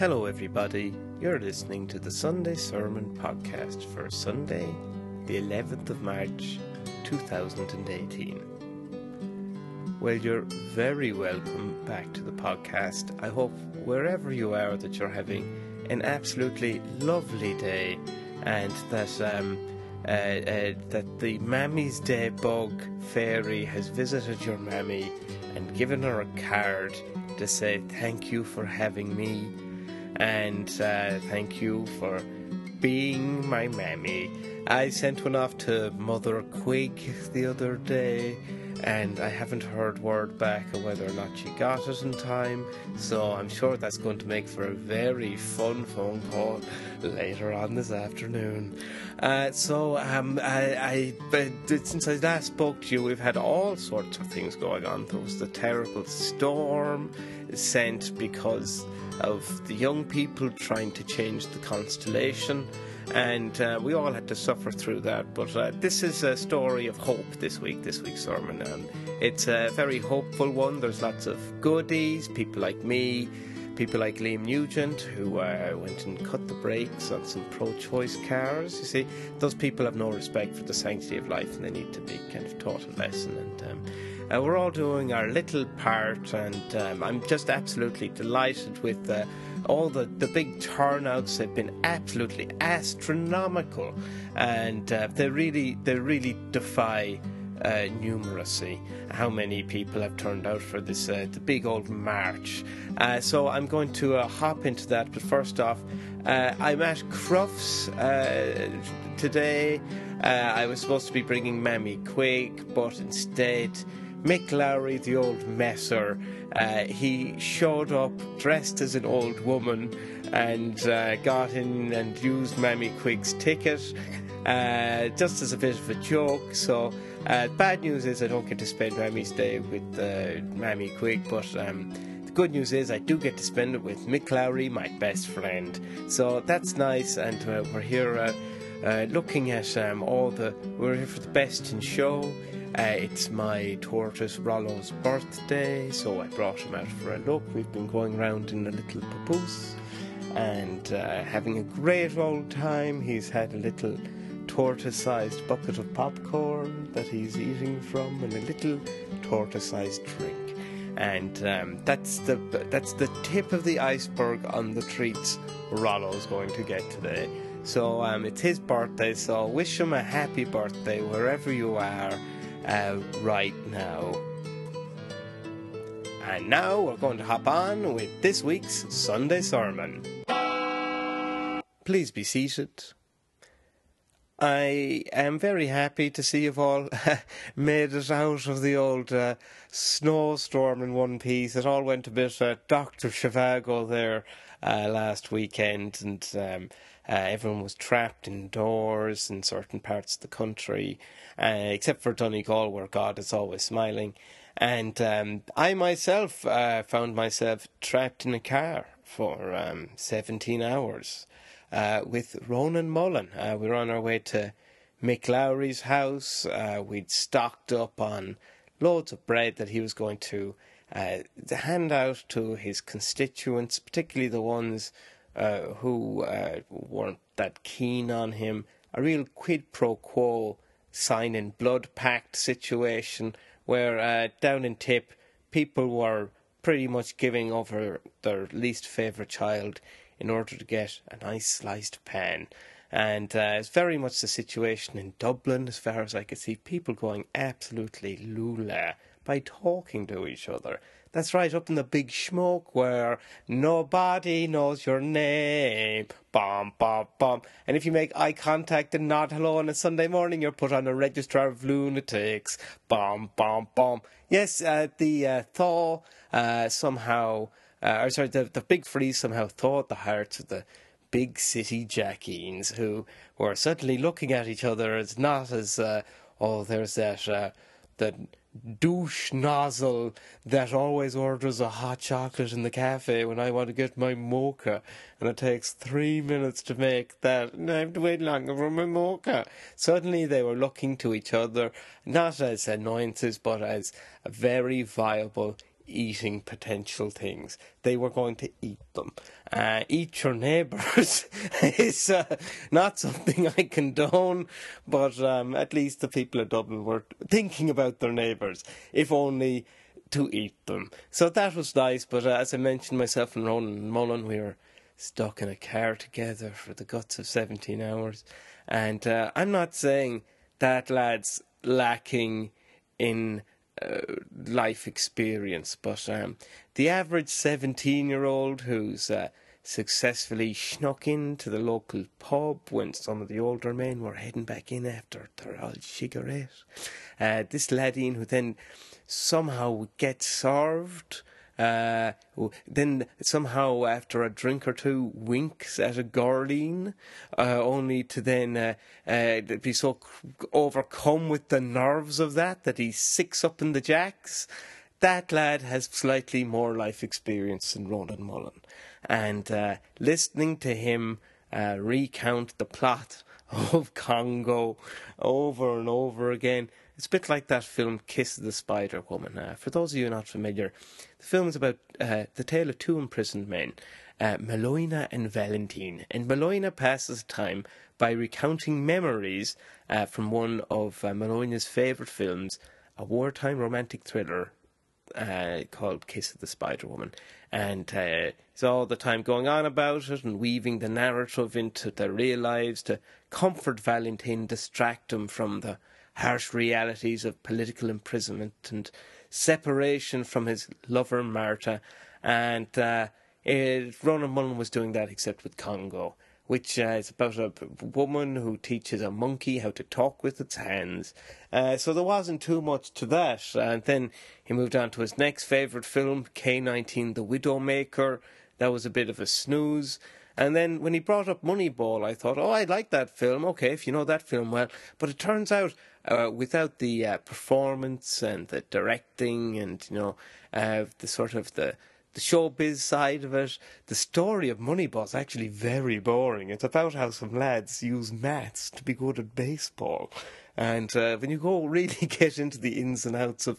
Hello, everybody. You're listening to the Sunday Sermon podcast for Sunday, the 11th of March, 2018. Well, you're very welcome back to the podcast. I hope wherever you are that you're having an absolutely lovely day and that um, uh, uh, that the Mammy's Day bug fairy has visited your mammy and given her a card to say thank you for having me and uh, thank you for being my mammy. I sent one off to Mother Quake the other day, and I haven't heard word back of whether or not she got it in time. So I'm sure that's going to make for a very fun phone call later on this afternoon. Uh, so um, I, I, since I last spoke to you, we've had all sorts of things going on. There was the terrible storm sent because of the young people trying to change the constellation. And uh, we all had to suffer through that. But uh, this is a story of hope this week, this week's sermon. And it's a very hopeful one. There's lots of goodies, people like me, people like Liam Nugent, who uh, went and cut the brakes on some pro choice cars. You see, those people have no respect for the sanctity of life and they need to be kind of taught a lesson. And um, uh, we're all doing our little part, and um, I'm just absolutely delighted with uh, all the, the big turnouts. They've been absolutely astronomical, and uh, they really they really defy uh, numeracy. How many people have turned out for this uh, the big old march? Uh, so I'm going to uh, hop into that. But first off, uh, I'm at Crufts uh, today. I was supposed to be bringing Mammy Quake, but instead Mick Lowry, the old messer, uh, he showed up dressed as an old woman and uh, got in and used Mammy Quigg's ticket uh, just as a bit of a joke. So, uh, bad news is I don't get to spend Mammy's day with uh, Mammy Quig, but. Um, the good news is I do get to spend it with Mick Lowry, my best friend. So that's nice, and uh, we're here looking at um, all the. We're here for the best in show. Uh, it's my tortoise Rollo's birthday, so I brought him out for a look. We've been going around in a little papoose and uh, having a great old time. He's had a little tortoise sized bucket of popcorn that he's eating from and a little tortoise sized drink. And um, that's the that's the tip of the iceberg on the treats Rollo's going to get today. So um, it's his birthday, so wish him a happy birthday wherever you are uh, right now. And now we're going to hop on with this week's Sunday Sermon. Please be seated. I am very happy to see you've all made it out of the old uh, snowstorm in one piece. It all went a bit uh, Dr. Zhivago there uh, last weekend, and um, uh, everyone was trapped indoors in certain parts of the country, uh, except for Donegal, where God is always smiling. And um, I myself uh, found myself trapped in a car for um, 17 hours uh, with Ronan Mullen. Uh, we were on our way to Mick Lowry's house. Uh, we'd stocked up on loads of bread that he was going to uh, hand out to his constituents, particularly the ones uh, who uh, weren't that keen on him. A real quid pro quo signing blood pact situation where down in Tip, people were pretty much giving over their least favourite child in order to get a nice sliced pan. And uh, it's very much the situation in Dublin, as far as I could see. People going absolutely lula by talking to each other. That's right, up in the big smoke where nobody knows your name. Bum, bum, bum. And if you make eye contact and nod hello on a Sunday morning, you're put on a registrar of lunatics. Bum, bum, bum. Yes, uh, the uh, thaw uh, somehow uh, or sorry, the, the big freeze somehow thawed the hearts of the big city jackeens who were suddenly looking at each other as not as, uh, oh, there's that, uh, that douche nozzle that always orders a hot chocolate in the cafe when I want to get my mocha, and it takes three minutes to make that, and I have to wait longer for my mocha. Suddenly they were looking to each other not as annoyances, but as a very viable eating potential things. They were going to eat them. Uh, eat your neighbours is uh, not something I condone, but um, at least the people of Dublin were thinking about their neighbours, if only to eat them. So that was nice, but uh, as I mentioned, myself and Ronan Mullen, we were stuck in a car together for the guts of 17 hours. And uh, I'm not saying that lad's lacking in uh, life experience, but um, the average 17 year old who's uh, successfully snuck into the local pub when some of the older men were heading back in after their old cigarette. Uh, this laddie who then somehow gets served uh, then somehow, after a drink or two, winks at a Garline, uh, only to then uh, uh, be so overcome with the nerves of that that he sicks up in the jacks. That lad has slightly more life experience than Ronan Mullen. And uh, listening to him uh, recount the plot of Congo over and over again it's a bit like that film Kiss the Spider Woman. Uh, for those of you not familiar, the film is about uh, the tale of two imprisoned men, uh, Molina and Valentine. And Molina passes time by recounting memories uh, from one of uh, Molina's favourite films, a wartime romantic thriller uh, called Kiss of the Spider Woman. And all the time going on about it and weaving the narrative into their real lives to comfort Valentine, distract him from the harsh realities of political imprisonment and separation from his lover Marta. And uh, it, Ronan Mullen was doing that except with Congo, which uh, is about a woman who teaches a monkey how to talk with its hands. Uh, so there wasn't too much to that. And then he moved on to his next favourite film, K19 The Widowmaker. That was a bit of a snooze. And then when he brought up Moneyball, I thought, oh, I like that film. Okay, if you know that film well. But it turns out uh, without the uh, performance and the directing and you know uh, the sort of the the showbiz side of it, the story of Moneyball is actually very boring. It's about how some lads use maths to be good at baseball, and uh, when you go really get into the ins and outs of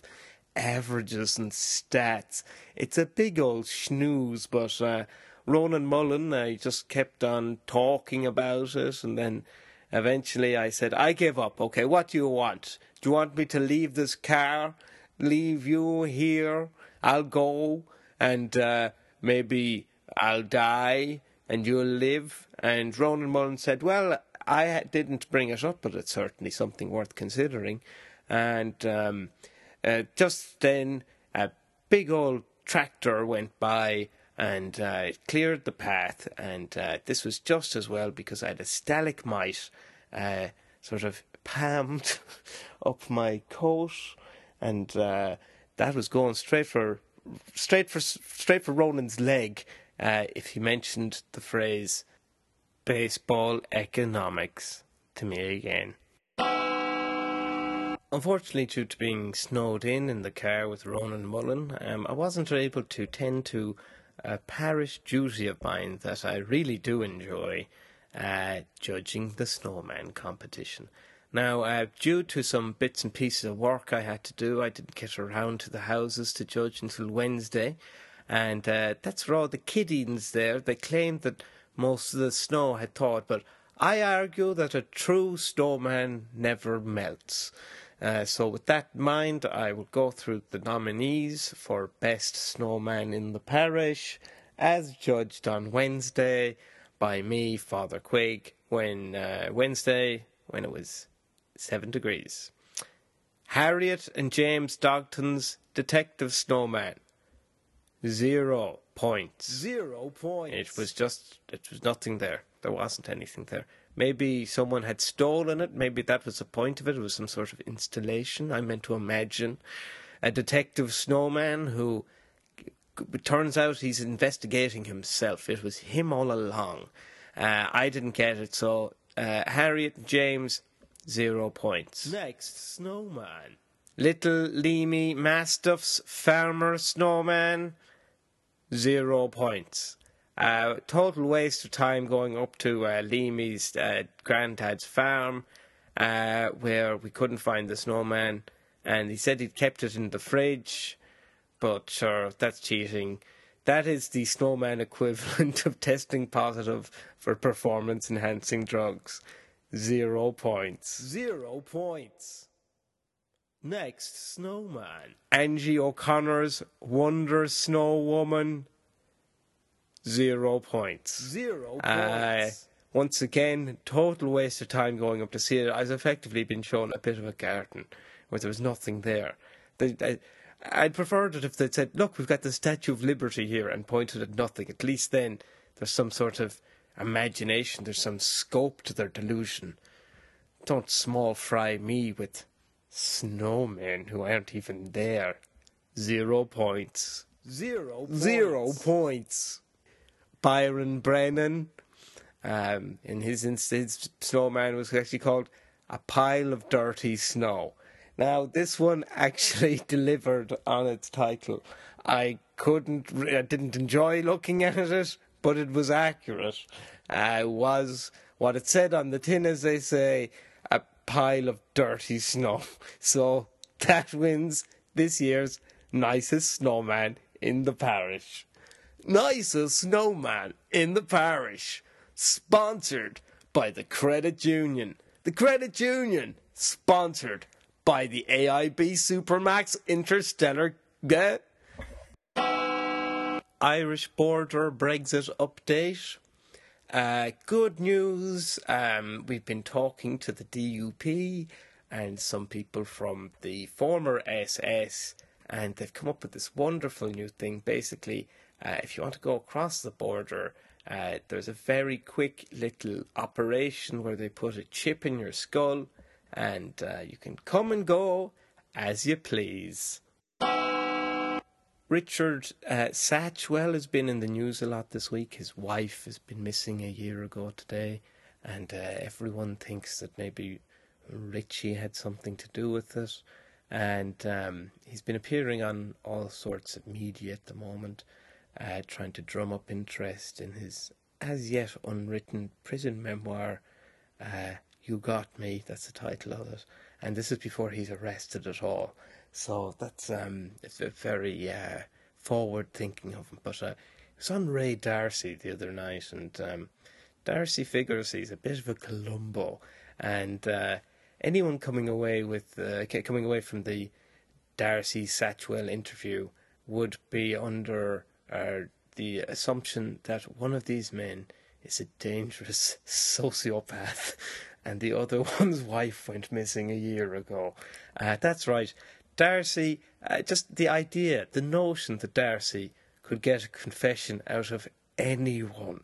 averages and stats, it's a big old snooze. But uh, Ronan Mullen, uh, just kept on talking about it, and then Eventually, I said, I give up. Okay, what do you want? Do you want me to leave this car? Leave you here? I'll go and uh, maybe I'll die and you'll live. And Ronan Mullen said, Well, I didn't bring it up, but it's certainly something worth considering. And um, uh, just then, a big old tractor went by and uh, it cleared the path. And uh, this was just as well because I had a stalagmite uh, sort of palmed up my coat, and uh, that was going straight for straight for straight for Ronan's leg. If he mentioned the phrase baseball economics to me again. Unfortunately, due to being snowed in in the car with Ronan Mullen, um, I wasn't able to tend to a parish duty of mine that I really do enjoy, uh, judging the snowman competition. Now, uh, due to some bits and pieces of work I had to do, I didn't get around to the houses to judge until Wednesday, and uh, that's where all the kiddies there. They claimed that most of the snow had thawed, but I argue that a true snowman never melts. Uh, so, with that in mind, I will go through the nominees for Best Snowman in the Parish, as judged on Wednesday by me, Father Quigg, when uh, Wednesday, when it was seven degrees. Harriet and James Dogton's Detective Snowman. Zero points. Zero points. It was just, it was nothing there. There wasn't anything there. Maybe someone had stolen it. Maybe that was the point of it. It was some sort of installation. I meant to imagine a detective snowman who turns out he's investigating himself. It was him all along. Uh, I didn't get it, so uh, Harriet James, zero points. Next, snowman. Little Leamy Mastiff's farmer snowman, zero points. Uh, total waste of time going up to uh, Leamy's uh, granddad's farm, uh, where we couldn't find the snowman, and he said he'd kept it in the fridge. but sure, that's cheating. That is the snowman equivalent of testing positive for performance enhancing drugs. Zero points. Zero points. Next, snowman. Angie O'Connor's Wonder Snow Woman. Zero points. Zero Uh, points. once again, total waste of time going up to see it. I've effectively been shown a bit of a garden where there was nothing there. They, I, I'd prefer that if they'd said, look, we've got the Statue of Liberty here and pointed at nothing. At least then there's some sort of imagination, there's some scope to their delusion. Don't small fry me with snowmen who aren't even there. Zero points. Zero points. Zero points. Byron Brennan, um, in his instance, snowman was actually called a pile of dirty snow. Now, this one actually delivered on its title. I couldn't, I didn't enjoy looking at it, but it was accurate. Uh, was what it said on the tin, as they say, a pile of dirty snow. So that wins this year's nicest snowman in the parish. Nicest snowman in the parish. Sponsored by the Credit Union. The Credit Union, sponsored by the AIB Supermax Interstellar. Uh, Irish border Brexit update. Uh, good news. Um, we've been talking to the DUP and some people from the former SS, and they've come up with this wonderful new thing. Basically, uh, if you want to go across the border, uh, there's a very quick little operation where they put a chip in your skull, and uh, you can come and go as you please. Richard uh, Satchwell has been in the news a lot this week. His wife has been missing a year ago today, and uh, everyone thinks that maybe Richie had something to do with it. And um, he's been appearing on all sorts of media at the moment, uh, trying to drum up interest in his as yet unwritten prison memoir. Uh, you got me. That's the title of it, and this is before he's arrested at all. So that's um, it's a very uh, forward thinking of him. But uh, it on Ray D'Arcy the other night, and um, D'Arcy figures he's a bit of a Columbo, and uh, anyone coming away with uh, coming away from the D'Arcy Satchwell interview would be under uh, the assumption that one of these men is a dangerous sociopath, and the other one's wife went missing a year ago. Uh, that's right. D'Arcy, uh, just the idea, the notion that D'Arcy could get a confession out of anyone.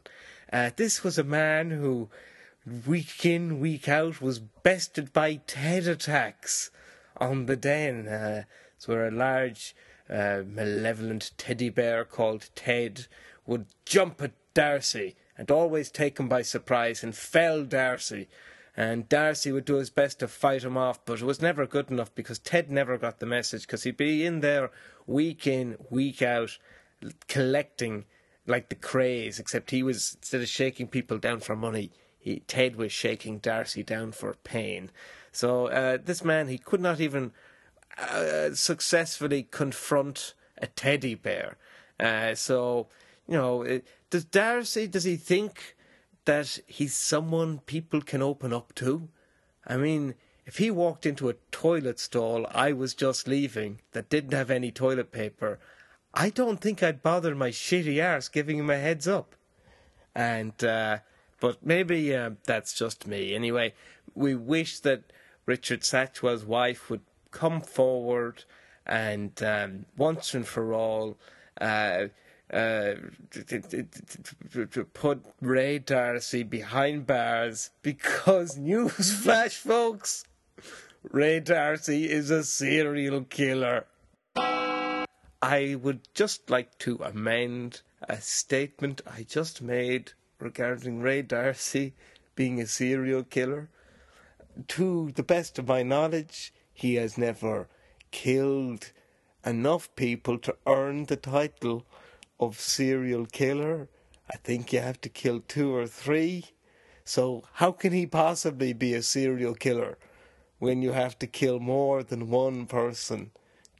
Uh, this was a man who, week in, week out, was bested by TED attacks on the den. Uh, where a large, uh, malevolent teddy bear called Ted would jump at D'Arcy and always take him by surprise and fell D'Arcy. And D'Arcy would do his best to fight him off, but it was never good enough because Ted never got the message because he'd be in there week in, week out, collecting like the Krays, except he was, instead of shaking people down for money, he, Ted was shaking D'Arcy down for pain. So uh, this man, he could not even uh, successfully confront a teddy bear. Uh, so, you know, does D'Arcy, does he think that he's someone people can open up to? I mean, if he walked into a toilet stall I was just leaving that didn't have any toilet paper, I don't think I'd bother my shitty arse giving him a heads up. And, uh, but maybe uh, that's just me. Anyway, we wish that Richard Satchwell's wife would come forward and um, once and for all uh, uh, to, put Ray D'Arcy behind bars because newsflash, folks, Ray D'Arcy is a serial killer. I would just like to amend a statement I just made regarding Ray D'Arcy being a serial killer. To the best of my knowledge, he has never killed enough people to earn the title of serial killer. I think you have to kill two or three. So, how can he possibly be a serial killer when you have to kill more than one person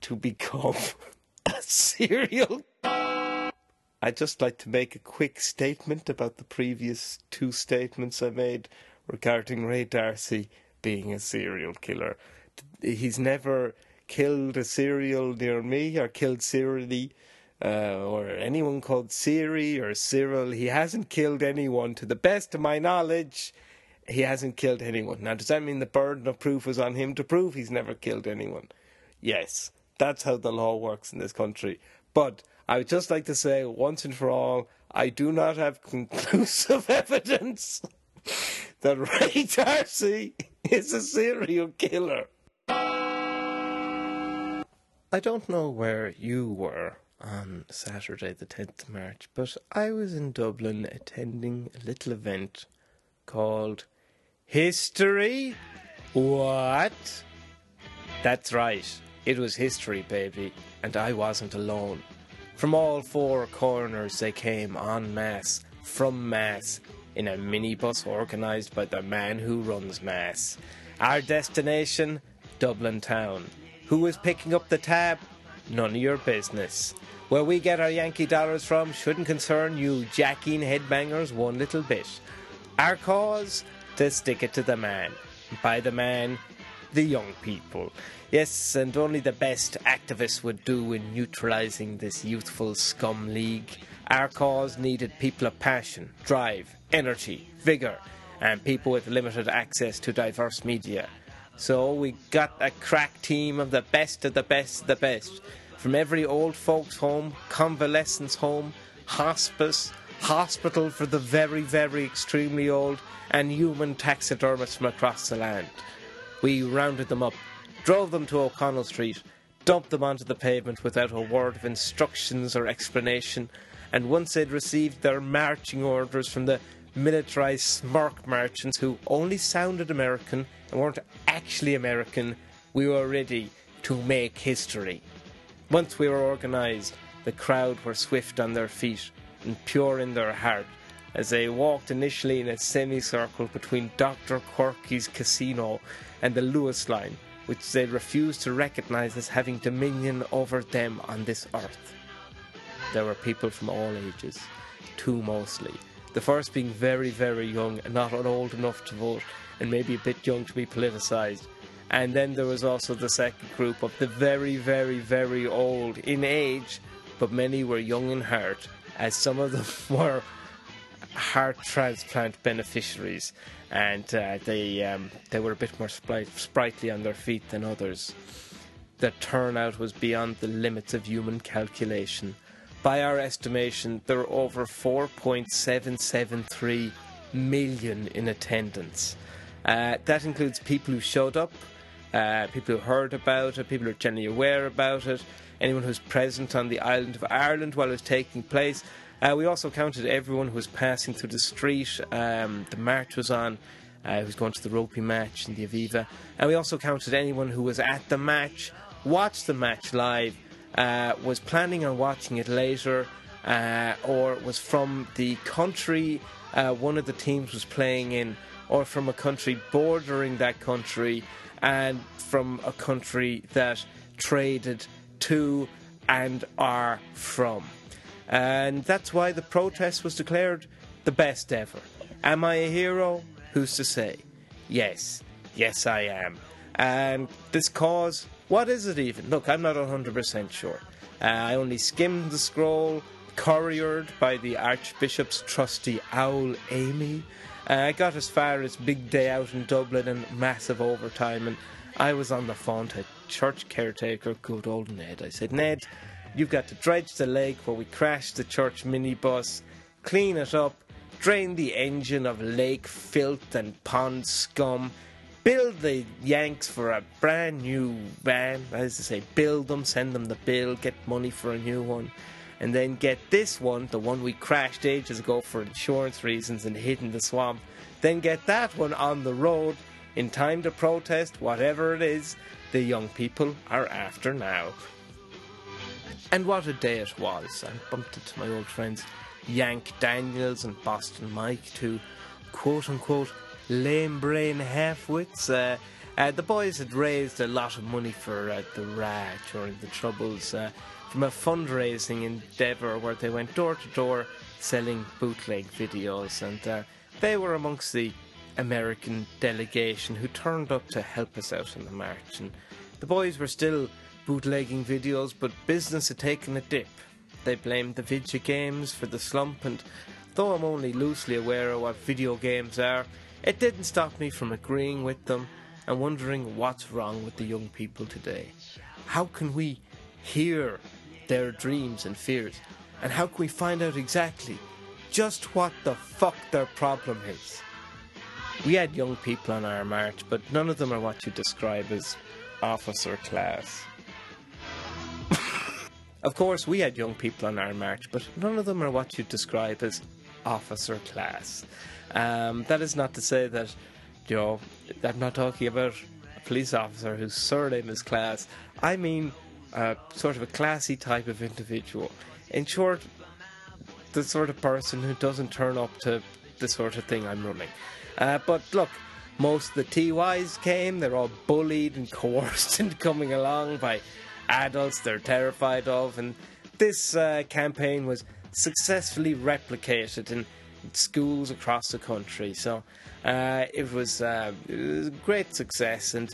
to become a serial. I'd just like to make a quick statement about the previous two statements I made regarding Ray D'Arcy being a serial killer. He's never killed a serial near me or killed serially uh, or anyone called Siri or Cyril. He hasn't killed anyone, to the best of my knowledge. He hasn't killed anyone. Now, does that mean the burden of proof is on him to prove he's never killed anyone? Yes, that's how the law works in this country. But I would just like to say once and for all, I do not have conclusive evidence that Ray D'Arcy is a serial killer. I don't know where you were on Saturday, the 10th of March, but I was in Dublin attending a little event called History. What? That's right, it was history, baby, and I wasn't alone. From all four corners, they came en masse, from Mass, in a minibus organised by the man who runs Mass. Our destination, Dublin town. Who is picking up the tab? None of your business. Where we get our Yankee dollars from shouldn't concern you jacking headbangers one little bit. Our cause? To stick it to the man. By the man, the young people. Yes, and only the best activists would do in neutralising this youthful scum league. Our cause needed people of passion, drive, energy, vigour, and people with limited access to diverse media. So we got a crack team of the best of the best of the best. From every old folks' home, convalescence home, hospice, hospital for the very, very extremely old, and human taxidermists from across the land. We rounded them up, drove them to O'Connell Street, dumped them onto the pavement without a word of instructions or explanation, and once they'd received their marching orders from the militarized smirk merchants who only sounded American and weren't actually American, we were ready to make history. Once we were organised, the crowd were swift on their feet and pure in their heart as they walked initially in a semicircle between Dr. Quirky's casino and the Luas line, which they refused to recognise as having dominion over them on this earth. There were people from all ages, two mostly. The first being very, very young and not old enough to vote, and maybe a bit young to be politicised. And then there was also the second group of the very, very, very old in age, but many were young in heart, as some of them were heart transplant beneficiaries, and uh, they um, they were a bit more spri- sprightly on their feet than others. The turnout was beyond the limits of human calculation. By our estimation, there were over 4.773 million in attendance. Uh, that includes people who showed up, uh, people who heard about it, people who are generally aware about it, anyone who was present on the island of Ireland while it was taking place. Uh, we also counted everyone who was passing through the street. Um, the march was on, uh, was going to the Ropey match in the Aviva. And we also counted anyone who was at the match, watched the match live, uh, was planning on watching it later, uh, or was from the country uh, one of the teams was playing in, or from a country bordering that country, and from a country that traded to and are from. And that's why the protest was declared the best ever. Am I a hero? Who's to say? Yes, yes, I am. And this cause, what is it even? Look, I'm not 100% sure. Uh, I only skimmed the scroll, couriered by the Archbishop's trusty owl Amy. Uh, I got as far as big day out in Dublin and massive overtime, and I was on the phone to church caretaker, good old Ned. I said, Ned, you've got to dredge the lake where we crashed the church minibus, clean it up, drain the engine of lake filth and pond scum, build the Yanks for a brand new van, as I say, build them, send them the bill, get money for a new one, and then get this one, the one we crashed ages ago for insurance reasons and hid in the swamp, then get that one on the road in time to protest whatever it is the young people are after now. And what a day it was. I bumped into my old friends Yank Daniels and Boston Mike, two quote unquote lame brain halfwits. Uh, uh, the boys had raised a lot of money for uh, the RA during the Troubles. Uh, from a fundraising endeavour where they went door to door selling bootleg videos, and uh, they were amongst the American delegation who turned up to help us out in the march. And the boys were still bootlegging videos, but business had taken a dip. They blamed the video games for the slump, and though I'm only loosely aware of what video games are, it didn't stop me from agreeing with them and wondering what's wrong with the young people today. How can we hear their dreams and fears? And how can we find out exactly just what the fuck their problem is? We had young people on our march, but none of them are what you describe as officer class. of course, we had young people on our march, but none of them are what you describe as officer class. Um, that is not to say that, you know, I'm not talking about a police officer whose surname is class. I mean, uh, sort of a classy type of individual. In short, the sort of person who doesn't turn up to the sort of thing I'm running. Uh, but look, most of the TYs came, they're all bullied and coerced into coming along by adults they're terrified of, and this uh, campaign was successfully replicated in schools across the country. So uh, it, was, uh, it was a great success, and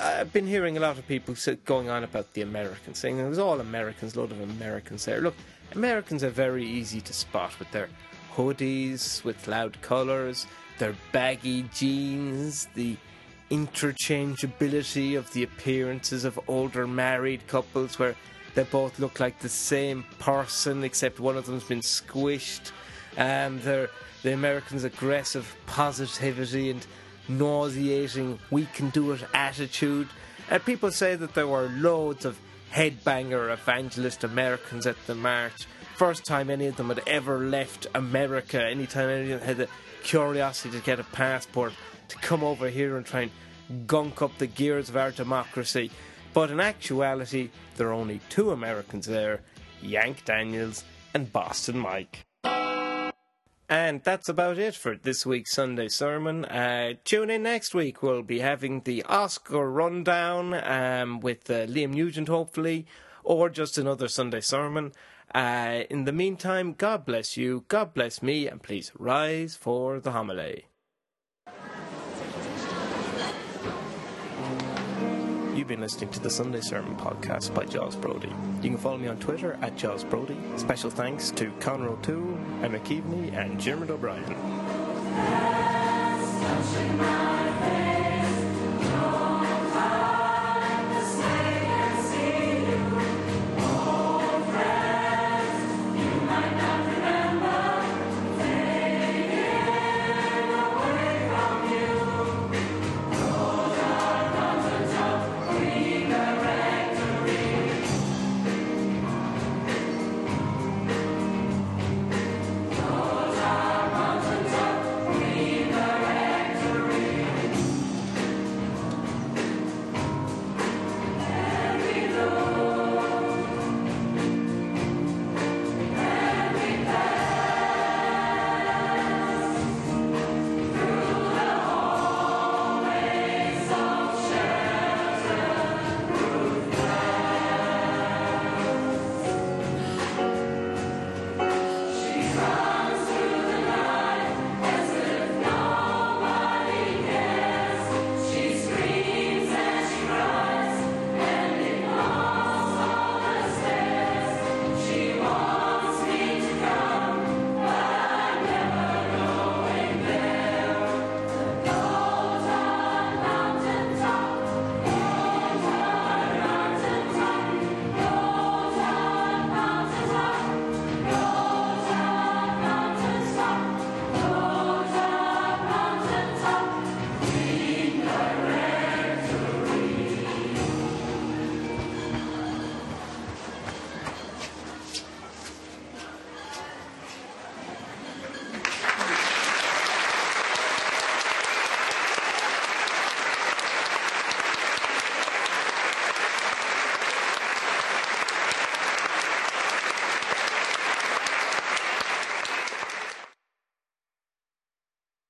I've been hearing a lot of people going on about the Americans, saying it was all Americans, a lot of Americans there. Look, Americans are very easy to spot with their hoodies, with loud colours, their baggy jeans, the interchangeability of the appearances of older married couples where they both look like the same person except one of them's been squished. Um, the Americans' aggressive positivity and nauseating we can do it attitude. And people say that there were loads of headbanger evangelist Americans at the march. First time any of them had ever left America, anytime any of them had the curiosity to get a passport, to come over here and try and gunk up the gears of our democracy. But in actuality, there are only two Americans there Yank Daniels and Boston Mike. And that's about it for this week's Sunday sermon. Uh, tune in next week. We'll be having the Oscar rundown um, with uh, Liam Nugent, hopefully, or just another Sunday sermon. Uh, in the meantime, God bless you, God bless me, and please rise for the homily. You've been listening to the Sunday Sermon podcast by Giles Brody. You can follow me on Twitter at Giles Brody. Special thanks to Conor O'Toole, Emma Keaveney, and Jeremy O'Brien.